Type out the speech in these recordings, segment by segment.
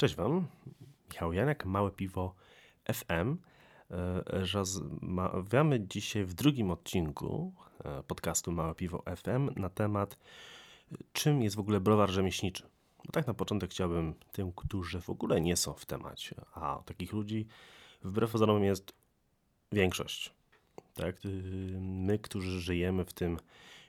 Cześć Wam, Michał Janek, Małe Piwo FM. E, rozmawiamy dzisiaj w drugim odcinku e, podcastu Małe Piwo FM na temat czym jest w ogóle browar rzemieślniczy. Bo tak na początek chciałbym tym, którzy w ogóle nie są w temacie, a takich ludzi wbrew pozorom jest większość. Tak? My, którzy żyjemy w tym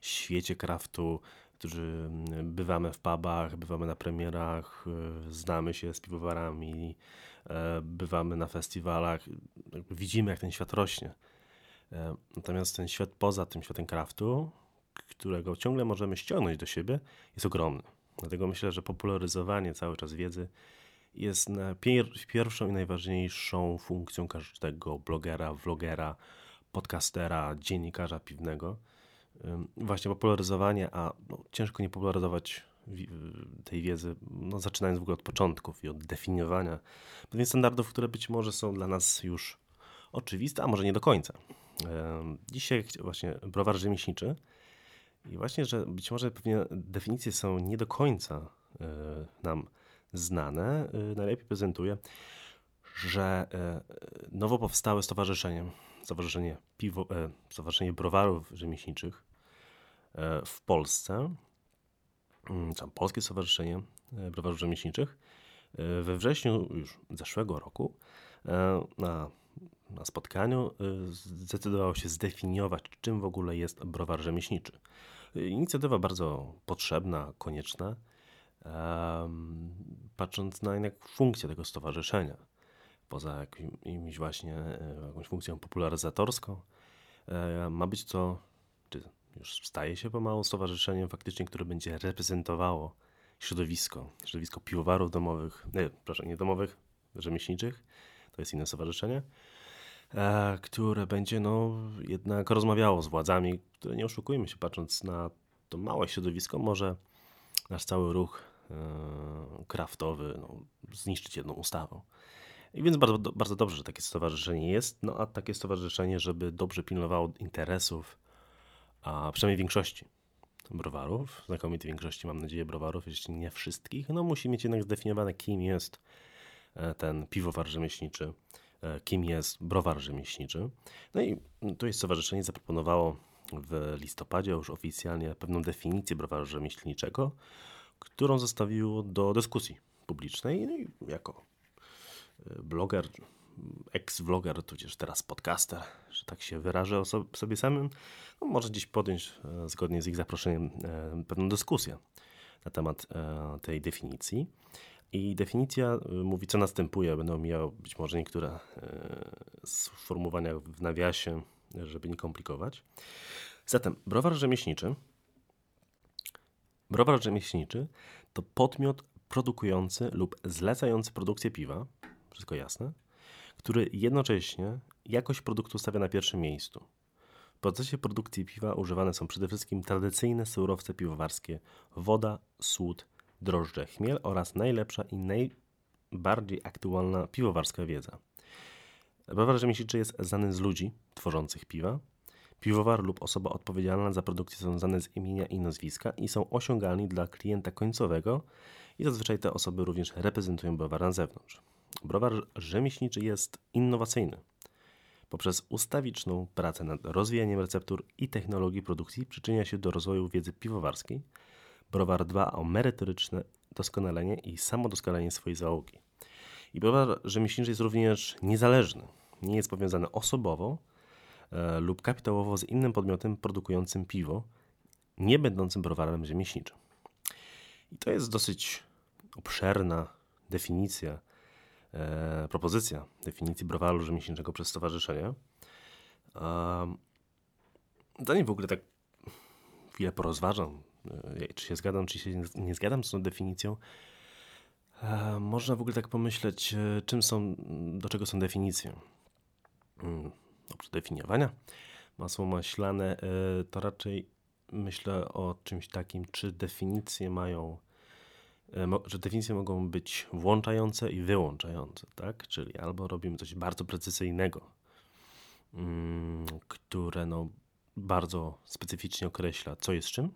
świecie kraftu, którzy mm, bywamy w pubach, bywamy na premierach, e, znamy się z piwowarami, e, bywamy na festiwalach, widzimy jak ten świat rośnie. E, natomiast ten świat poza tym światem kraftu, którego ciągle możemy ściągnąć do siebie, jest ogromny. Dlatego myślę, że popularyzowanie cały czas wiedzy jest pier pierwszą i najważniejszą funkcją każdego blogera, vlogera, podcastera, dziennikarza piwnego właśnie popularyzowanie, a no, ciężko nie popularyzować tej wiedzy, no, zaczynając w ogóle od początków i od definiowania pewnych standardów, które być może są dla nas już oczywiste, a może nie do końca. Dzisiaj właśnie browar rzemieślniczy i właśnie, że być może pewnie definicje są nie do końca e, nam znane, e, najlepiej prezentuje, że nowo powstałe stowarzyszenie, stowarzyszenie, piwo, stowarzyszenie browarów rzemieślniczych w Polsce, mm, tam Polskie Stowarzyszenie e, Browarów Rzemieślniczych, e, we wrześniu już zeszłego roku na, na spotkaniu zdecydowało się zdefiniować, czym w ogóle jest browar rzemieślniczy. Inicjatywa bardzo potrzebna, konieczna, patrząc na jednak funkcję tego stowarzyszenia. Poza jakimś właśnie jakąś funkcją popularyzatorską, ma być to, już staje się pomału stowarzyszeniem faktycznie, które będzie reprezentowało środowisko, środowisko piwowarów domowych, nie, proszę, nie domowych, rzemieślniczych, to jest inne stowarzyszenie, e, które będzie no, jednak rozmawiało z władzami, które nie oszukujmy się, patrząc na to małe środowisko, może nasz cały ruch e, kraftowy no, zniszczyć jedną ustawą. I więc bardzo, bardzo dobrze, że takie stowarzyszenie jest, no a takie stowarzyszenie, żeby dobrze pilnowało interesów a przynajmniej większości browarów, znakomitej większości, mam nadzieję, browarów, jeśli nie wszystkich, no musi mieć jednak zdefiniowane, kim jest e, ten piwowar rzemieślniczy, e, kim jest browar rzemieślniczy. No i jest stowarzyszenie zaproponowało w listopadzie już oficjalnie pewną definicję browaru rzemieślniczego, którą zostawiło do dyskusji publicznej. No i jako e, bloger ex-vloger, tudzież teraz podcaster, że tak się wyrażę o sobie samym, no może dziś podjąć e, zgodnie z ich zaproszeniem e, pewną dyskusję na temat e, tej definicji. I definicja mówi, co następuje. Będą miały być może niektóre sformułowania w nawiasie, żeby nie komplikować. Zatem browar rzemieślniczy Browar rzemieślniczy to podmiot produkujący lub zlecający produkcję piwa, wszystko jasne, który jednocześnie jakość produktu stawia na pierwszym miejscu. W procesie produkcji piwa używane są przede wszystkim tradycyjne surowce piwowarskie, woda, słód, drożdże, chmiel oraz najlepsza i najbardziej aktualna piwowarska wiedza. Browar rzemieślniczy jest znany z ludzi tworzących piwa. Piwowar lub osoba odpowiedzialna za produkcję są znane z imienia i nazwiska i są osiągalni dla klienta końcowego i zazwyczaj te osoby również reprezentują browar na zewnątrz. Browar rzemieślniczy jest innowacyjny. Poprzez ustawiczną pracę nad rozwijaniem receptur i technologii produkcji przyczynia się do rozwoju wiedzy piwowarskiej. Browar dba o merytoryczne doskonalenie i samodoskonalenie swojej załogi. I browar rzemieślniczy jest również niezależny. Nie jest powiązany osobowo e, lub kapitałowo z innym podmiotem produkującym piwo, nie będącym browarem rzemieślniczym. I to jest dosyć obszerna definicja e, propozycja definicji browaru rzemieślniczego przez stowarzyszenie. E, zanim w ogóle tak chwilę porozważam, e, czy się zgadzam, czy się nie zgadzam z tą definicją, e, można w ogóle tak pomyśleć, e, czym są, do czego są definicje. Hmm, oprócz definiowania masło maślane, e, to raczej myślę o czymś takim, czy definicje mają że definicje mogą być włączające i wyłączające, tak? Czyli albo robimy coś bardzo precyzyjnego, mm, które no bardzo specyficznie określa, co jest czym,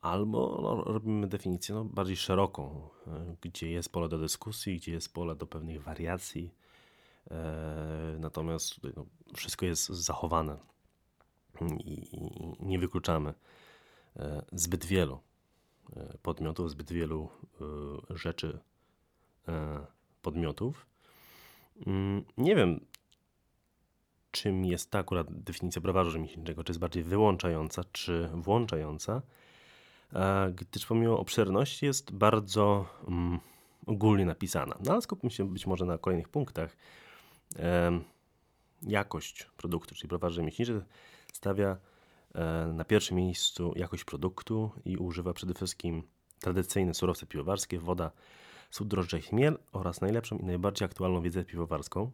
albo no, robimy definicję no, bardziej szeroką, e, gdzie jest pole do dyskusji, gdzie jest pole do pewnych wariacji. E, natomiast tutaj, no, wszystko jest zachowane i nie wykluczamy e, zbyt wielu podmiotów, zbyt wielu rzeczy podmiotów. Mm, nie wiem, czym jest ta akurat definicja browaru rzemieślniczego, czy jest bardziej wyłączająca, czy włączająca, gdyż pomimo obszerności jest bardzo um, ogólnie napisana. No ale skupmy się być może na kolejnych punktach. E, jakość produktu, czyli browar rzemieślniczy stawia e, na pierwszym miejscu jakość produktu i używa przede wszystkim tradycyjne surowce piwowarskie, woda, sód, drożdże chmiel oraz najlepszą i najbardziej aktualną wiedzę piwowarską.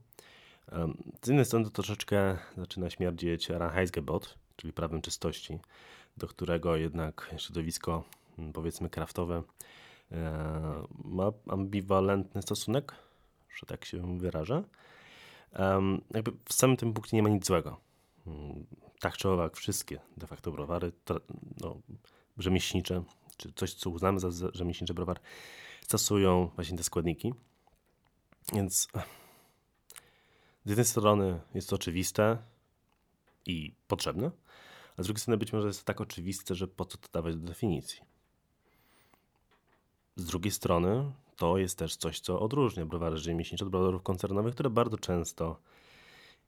Z jednej strony to troszeczkę zaczyna śmierdzieć Reinheitsgebot, czyli prawem czystości, do którego jednak środowisko, mm, powiedzmy, kraftowe e, ma ambiwalentny stosunek, że tak się wyrażę. Jakby w samym tym punkcie nie ma nic złego. Tak czy owak, wszystkie de facto browary, no, rzemieślnicze, czy coś, co uznamy za rzemieślniczy browar, stosują właśnie te składniki. Więc z jednej strony jest to oczywiste i potrzebne, a z drugiej strony być może jest to tak oczywiste, że po co to dawać do definicji. Z drugiej strony to jest też coś, co odróżnia browary rzemieślnicze od browarów koncernowych, które bardzo często,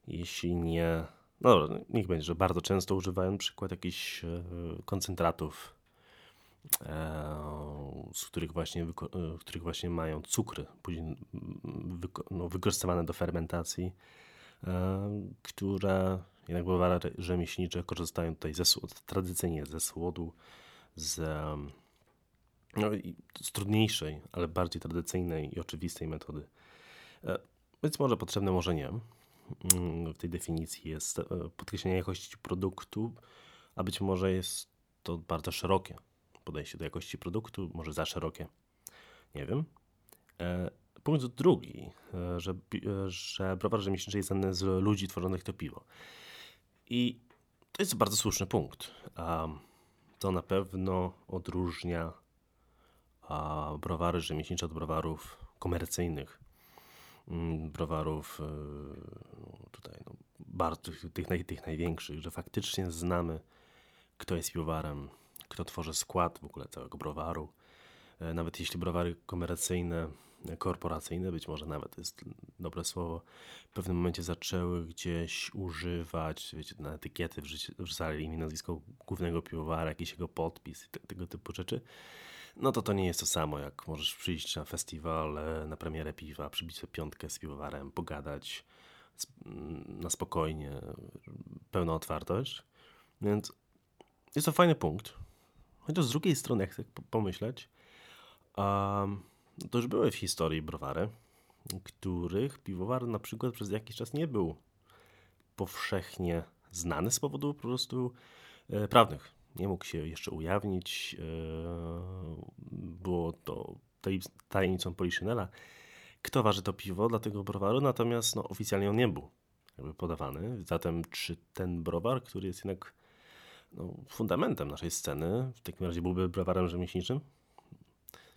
jeśli nie, no dobra, niech będzie, że bardzo często używają przykład jakichś e, koncentratów, e, z których właśnie, e, których właśnie mają cukry, później no, wykorzystywane do fermentacji, które jednak browary rzemieślnicze korzystają tutaj ze, tradycyjnie ze słodu, z, no, z trudniejszej, ale bardziej tradycyjnej i oczywistej metody. Więc może potrzebne, może nie. Mm, w tej definicji jest e, podkreślenie jakości produktu, a być może jest to bardzo szerokie podejście do jakości produktu, może za szerokie. Nie wiem. E, punkt drugi, że, że browar rzemieślniczy jest znany z ludzi tworzonych to piwo. I to jest bardzo słuszny punkt. To na pewno odróżnia browary rzemieślnicze od browarów komercyjnych. Mm, browarów e, no, tutaj no, tych, tych największych, że faktycznie znamy, kto jest piwowarem, kto tworzy skład w ogóle całego browaru. E, nawet jeśli browary komercyjne korporacyjne, być może nawet jest dobre słowo, w pewnym momencie zaczęły gdzieś używać, wiecie, na etykiety wrzucali imię, nazwisko głównego piwowara, jakiś jego podpis, te, tego typu rzeczy. No to to nie jest to samo, jak możesz przyjść na festiwal, na premierę piwa, przybić sobie piątkę z piwowarem, pogadać mm, na spokojnie, pełna otwartość. Więc jest to fajny punkt. Chociaż z drugiej strony, jak chcę pomyśleć, um, to już były w historii browary, których piwowar na przykład przez jakiś czas nie był powszechnie znany z powodu po prostu e, prawnych. Nie mógł się jeszcze ujawnić. E, było to tajemnicą Poliszynela, kto waży to piwo dla tego browaru, natomiast no, oficjalnie on nie był jakby podawany. Zatem czy ten browar, który jest jednak no, fundamentem naszej sceny, w takim razie byłby browarem rzemieślniczym?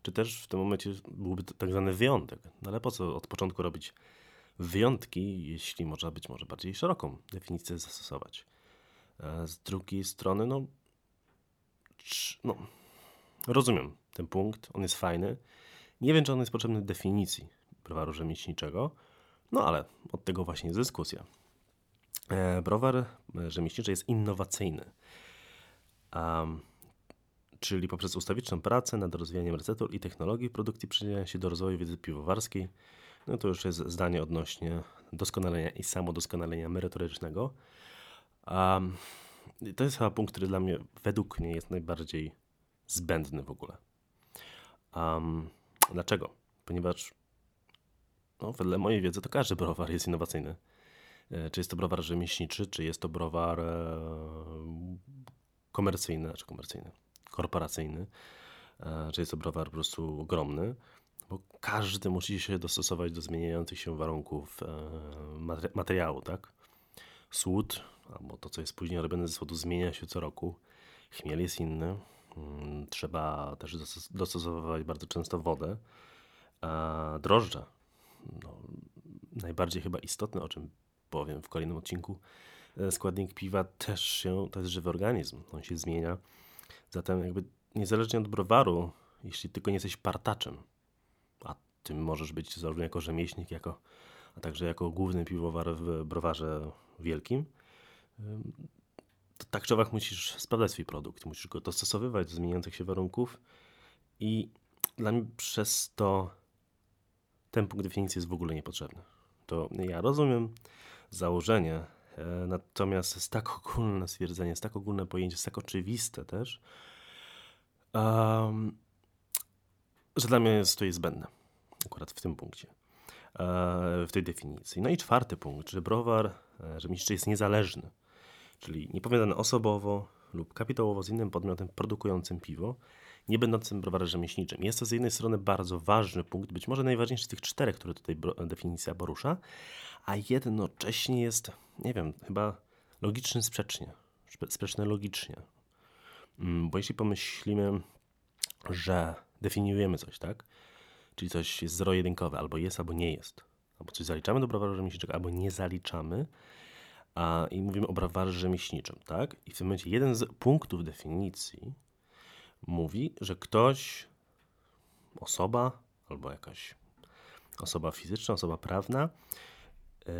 czy też w tym momencie byłby tak zwany wyjątek. No ale po co od początku robić wyjątki, jeśli można być może bardziej szeroką definicję zastosować? Z drugiej strony, no, no rozumiem ten punkt, on jest fajny. Nie wiem, czy on jest potrzebny definicji browaru rzemieślniczego, no ale od tego właśnie jest dyskusja. E, browar rzemieślniczy jest innowacyjny. Um, czyli poprzez ustawiczną pracę nad rozwijaniem receptur i technologii produkcji przyczynia się do rozwoju wiedzy piwowarskiej. No to już jest zdanie odnośnie doskonalenia i samodoskonalenia merytorycznego. Um, to jest chyba punkt, który dla mnie, według mnie, jest najbardziej zbędny w ogóle. Um, dlaczego? Ponieważ no, wedle mojej wiedzy to każdy browar jest innowacyjny. E, czy jest to browar rzemieślniczy, czy jest to browar e, komercyjny, czy komercyjny, korporacyjny, e, czy jest to browar po prostu ogromny, bo każdy musi się dostosować do zmieniających się warunków materiału, tak? Słód, albo to, co jest później robione ze słodu, zmienia się co roku. Chmiel jest inny, Mm, trzeba też dostosowywać bardzo często wodę. A drożdże, no, najbardziej chyba istotne, o czym powiem w kolejnym odcinku, e, składnik piwa też się, to jest żywy organizm, on się zmienia. Zatem jakby niezależnie od browaru, jeśli tylko nie jesteś partaczem, a tym możesz być zarówno jako rzemieślnik, jako, a także jako główny piwowar w browarze wielkim, to tak czy owak musisz sprawdzać swój produkt, musisz go dostosowywać do zmieniających się warunków i dla mnie przez to ten punkt definicji jest w ogóle niepotrzebny. To ja rozumiem założenie, e, natomiast jest tak ogólne stwierdzenie, jest tak ogólne pojęcie, jest tak oczywiste też, um, że dla mnie jest to jest zbędne akurat w tym punkcie, e, w tej definicji. No i czwarty punkt, że browar, e, mistrz jest niezależny, czyli niepowiązany osobowo lub kapitałowo z innym podmiotem produkującym piwo, nie będącym browarem rzemieślniczym. Jest to z jednej strony bardzo ważny punkt, być może najważniejszy z tych czterech, które tutaj definicja porusza, a jednocześnie jest, nie wiem, chyba logiczny sprzecznie. Sprzeczny logicznie. Mm, bo jeśli pomyślimy, że definiujemy coś, tak? Czyli coś jest zero-jedynkowe, albo jest, albo nie jest. Albo coś zaliczamy do browaru rzemieślniczego, albo nie zaliczamy. A, I mówimy o browarze rzemieślniczym, tak? I w tym momencie jeden z punktów definicji mówi, że ktoś, osoba albo jakaś osoba fizyczna, osoba prawna, yy,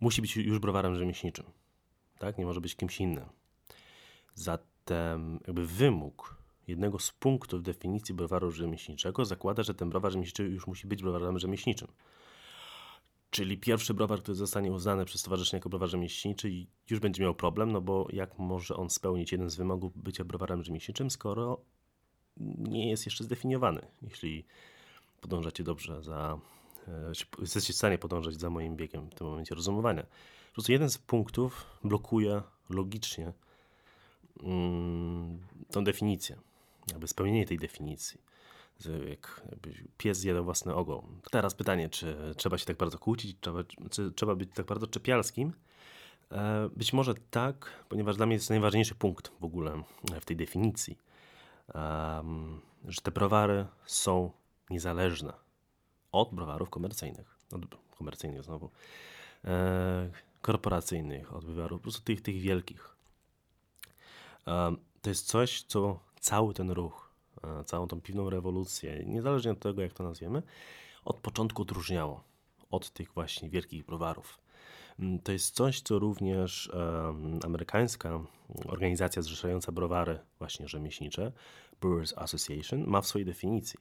musi być już browarem rzemieślniczym. Tak? Nie może być kimś innym. Zatem jakby wymóg jednego z punktów definicji browaru rzemieślniczego zakłada, że ten browar rzemieślniczy już musi być browarem rzemieślniczym. Czyli pierwszy browar, który zostanie uznany przez stowarzyszenie jako browar rzemieślniczy już będzie miał problem, no bo jak może on spełnić jeden z wymogów bycia browarem rzemieślniczym, skoro nie jest jeszcze zdefiniowany. Jeśli podążacie dobrze za, e, jesteście w stanie podążać za moim biegiem w tym momencie rozumowania. Po prostu jeden z punktów blokuje logicznie mm, tą definicję, jakby spełnienie tej definicji jak pies zjadał własny ogon. Teraz pytanie, czy trzeba się tak bardzo kłócić, trzeba, czy trzeba być tak bardzo czepialskim? E, być może tak, ponieważ dla mnie jest najważniejszy punkt w ogóle w tej definicji, że te browary są niezależne od browarów komercyjnych, od komercyjnych znowu, e, korporacyjnych, od browarów, po prostu tych, tych wielkich. To jest coś, co cały ten ruch E, całą tą piwną rewolucję, niezależnie od tego, jak to nazwiemy, od początku odróżniało od tych właśnie wielkich browarów. Mm, to jest coś, co również um, amerykańska organizacja zrzeszająca browary właśnie rzemieślnicze, Brewers Association, ma w swojej definicji,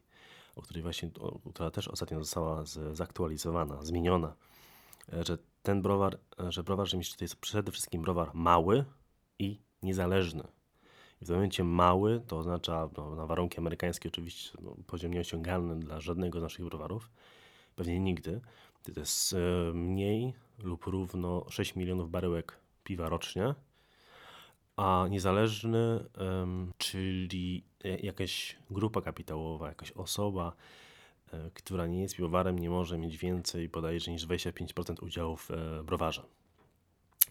o której właśnie, o, która też ostatnio została z, zaktualizowana, zmieniona, e, że ten browar, e, że browar rzemieślniczy to jest przede wszystkim browar mały i niezależny w momencie mały to oznacza no, na warunki amerykańskie oczywiście no, poziom nieosiągalny dla żadnego z naszych browarów, pewnie nigdy. To jest e, mniej lub równo 6 milionów baryłek piwa rocznie, a niezależny, czyli jakaś grupa kapitałowa, jakaś osoba, e, która nie jest piwowarem, nie może mieć więcej bodajże niż 25% udziału w e, browarze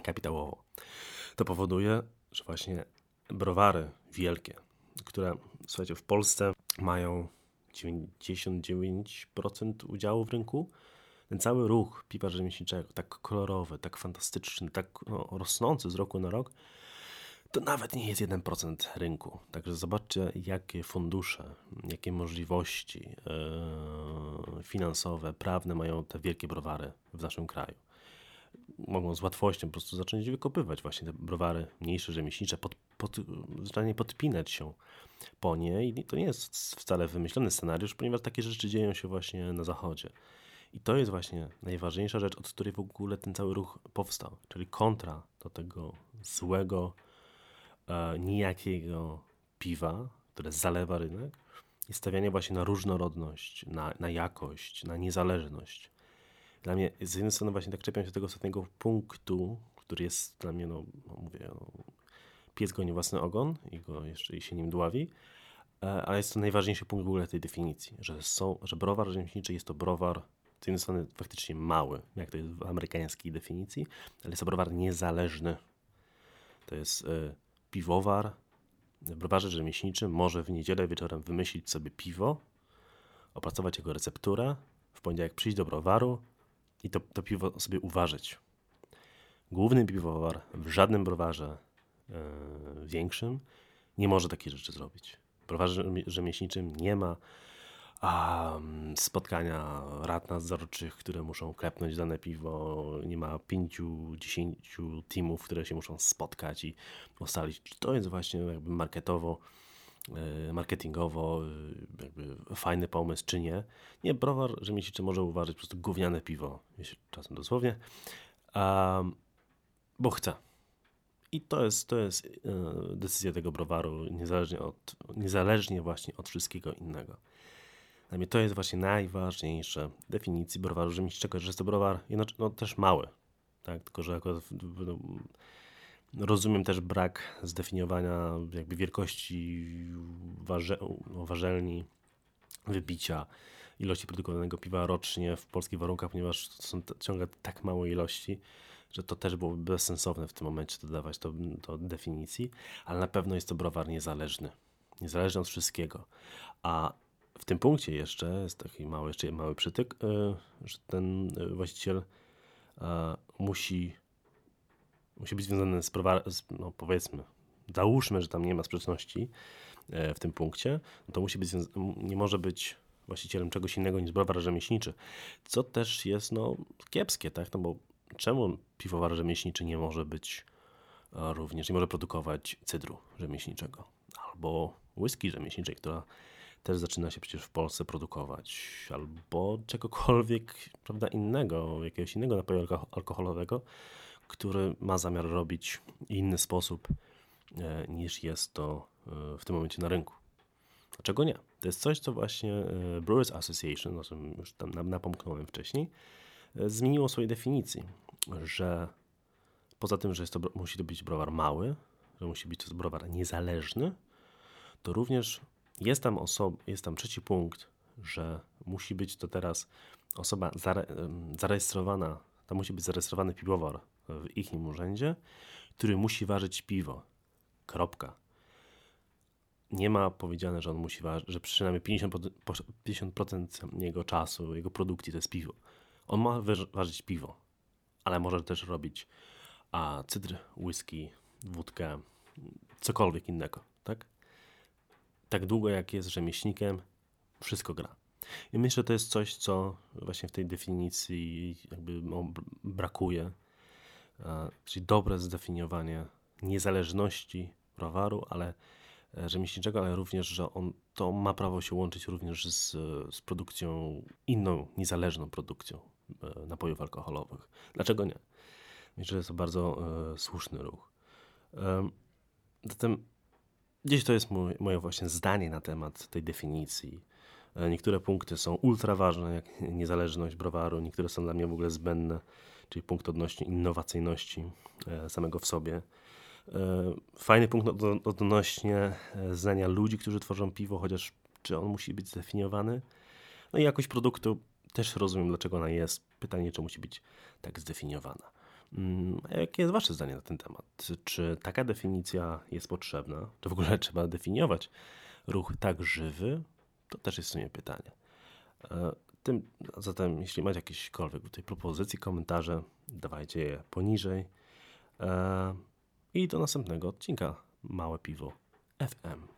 kapitałowo. To powoduje, że właśnie browary wielkie, które słuchajcie, w Polsce mają 99% udziału w rynku. Ten cały ruch piwa rzemieślniczego, tak kolorowy, tak fantastyczny, tak no, rosnący z roku na rok, to nawet nie jest 1% rynku. Także zobaczcie, jakie fundusze, jakie możliwości yy, finansowe, prawne mają te wielkie browary w naszym kraju mogą z łatwością po prostu zacząć wykopywać właśnie te browary mniejsze, rzemieślnicze, pod, pod, zwyczajnie podpinać się po nie i to nie jest wcale wymyślony scenariusz, ponieważ takie rzeczy dzieją się właśnie na zachodzie. I to jest właśnie najważniejsza rzecz, od której w ogóle ten cały ruch powstał, czyli kontra do tego złego, e, nijakiego piwa, które zalewa rynek i stawianie właśnie na różnorodność, na, na jakość, na niezależność dla mnie z jednej strony właśnie tak czepiam się tego ostatniego punktu, który jest dla mnie, no, no mówię, no, pies goni własny ogon i go jeszcze i się nim dławi, e, ale jest to najważniejszy punkt w ogóle tej definicji, że, są, że browar rzemieślniczy jest to browar z jednej strony faktycznie mały, jak to jest w amerykańskiej definicji, ale jest to browar niezależny. To jest y, piwowar browarze rzemieślniczy może w niedzielę wieczorem wymyślić sobie piwo, opracować jego recepturę, w poniedziałek przyjść do browaru i to, to piwo sobie uważyć. Główny piwowar w żadnym browarze yy, większym nie może takiej rzeczy zrobić. W browarze rzemieślniczym nie ma a, spotkania rad nadzorczych, które muszą klepnąć dane piwo. Nie ma pięciu, dziesięciu teamów, które się muszą spotkać i ustalić, czy to jest właśnie jakby marketowo, e, marketingowo jakby fajny pomysł, czy nie. Nie, browar rzemieślniczy może uważać po prostu gówniane piwo, czasem dosłownie, um, bo chce. I to jest, to jest e, decyzja tego browaru, niezależnie, od, niezależnie właśnie od wszystkiego innego. Dla mnie to jest właśnie najważniejsze definicji browaru rzemieślniczego, że jest to browar no, też mały, tak? tylko że akurat no, rozumiem też brak zdefiniowania jakby wielkości warze, no, warzelni, wybicia, ilości produkowanego piwa rocznie w polskich warunkach, ponieważ są ciągle tak małe ilości, że to też byłoby bezsensowne w tym momencie dodawać to do definicji, ale na pewno jest to browar niezależny. Niezależny od wszystkiego. A w tym punkcie jeszcze jest taki mały, jeszcze mały przytyk, e, że ten e, właściciel musi, musi być związany z, no powiedzmy, załóżmy, że tam nie ma sprzeczności w tym punkcie, to musi być, nie może być właścicielem czegoś innego niż browar rzemieślniczy, co też jest no, kiepskie, tak? No bo czemu piwowar rzemieślniczy nie może być również, nie może produkować cydru rzemieślniczego? Albo whisky rzemieślniczej, która też zaczyna się przecież w Polsce produkować, albo czegokolwiek prawda, innego, jakiegoś innego napoju alkoholowego, który ma zamiar robić inny sposób e, niż jest to e, w tym momencie na rynku. Dlaczego nie? To jest coś, co właśnie e, Brewers Association, o czym już tam napomknąłem wcześniej, zmieniło swojej definicji, że poza tym, że to, musi to być browar mały, że musi być to browar niezależny, to również jest tam, osob- jest tam trzeci punkt, że musi być to teraz osoba zare zarejestrowana, tam musi być zarejestrowany piwowar w ich urzędzie, który musi ważyć piwo. Kropka. Nie ma powiedziane, że on musi ważyć, że przynajmniej 50%, 50% jego czasu, jego produkcji to jest piwo. On ma ważyć piwo, ale może też robić a, cydr, whisky, wódkę, cokolwiek innego, tak? tak długo jak jest rzemieślnikiem, wszystko gra. I myślę, że to jest coś, co właśnie w tej definicji jakby brakuje, czyli dobre zdefiniowanie niezależności browaru, ale e, rzemieślniczego, ale również, że on to ma prawo się łączyć również z, z produkcją, inną, niezależną produkcją e, napojów alkoholowych. Dlaczego nie? Myślę, że jest to bardzo e, słuszny ruch. E, zatem Gdzieś to jest mój, moje właśnie zdanie na temat tej definicji. E, niektóre punkty są ultra ważne, jak niezależność browaru, niektóre są dla mnie w ogóle zbędne, czyli punkt odnośnie innowacyjności e, samego w sobie. E, fajny punkt odnośnie zdania ludzi, którzy tworzą piwo, chociaż czy on musi być zdefiniowany. No i jakość produktu też rozumiem, dlaczego ona jest. Pytanie, czy musi być tak zdefiniowana. Mm, jakie jest Wasze zdanie na ten temat? Czy taka definicja jest potrzebna? Czy w ogóle trzeba definiować ruch tak żywy? To też jest w sumie pytanie. E, tym, zatem, jeśli macie jakiekolwiek tutaj propozycje, komentarze, dawajcie je poniżej. E, I do następnego odcinka Małe Piwo FM.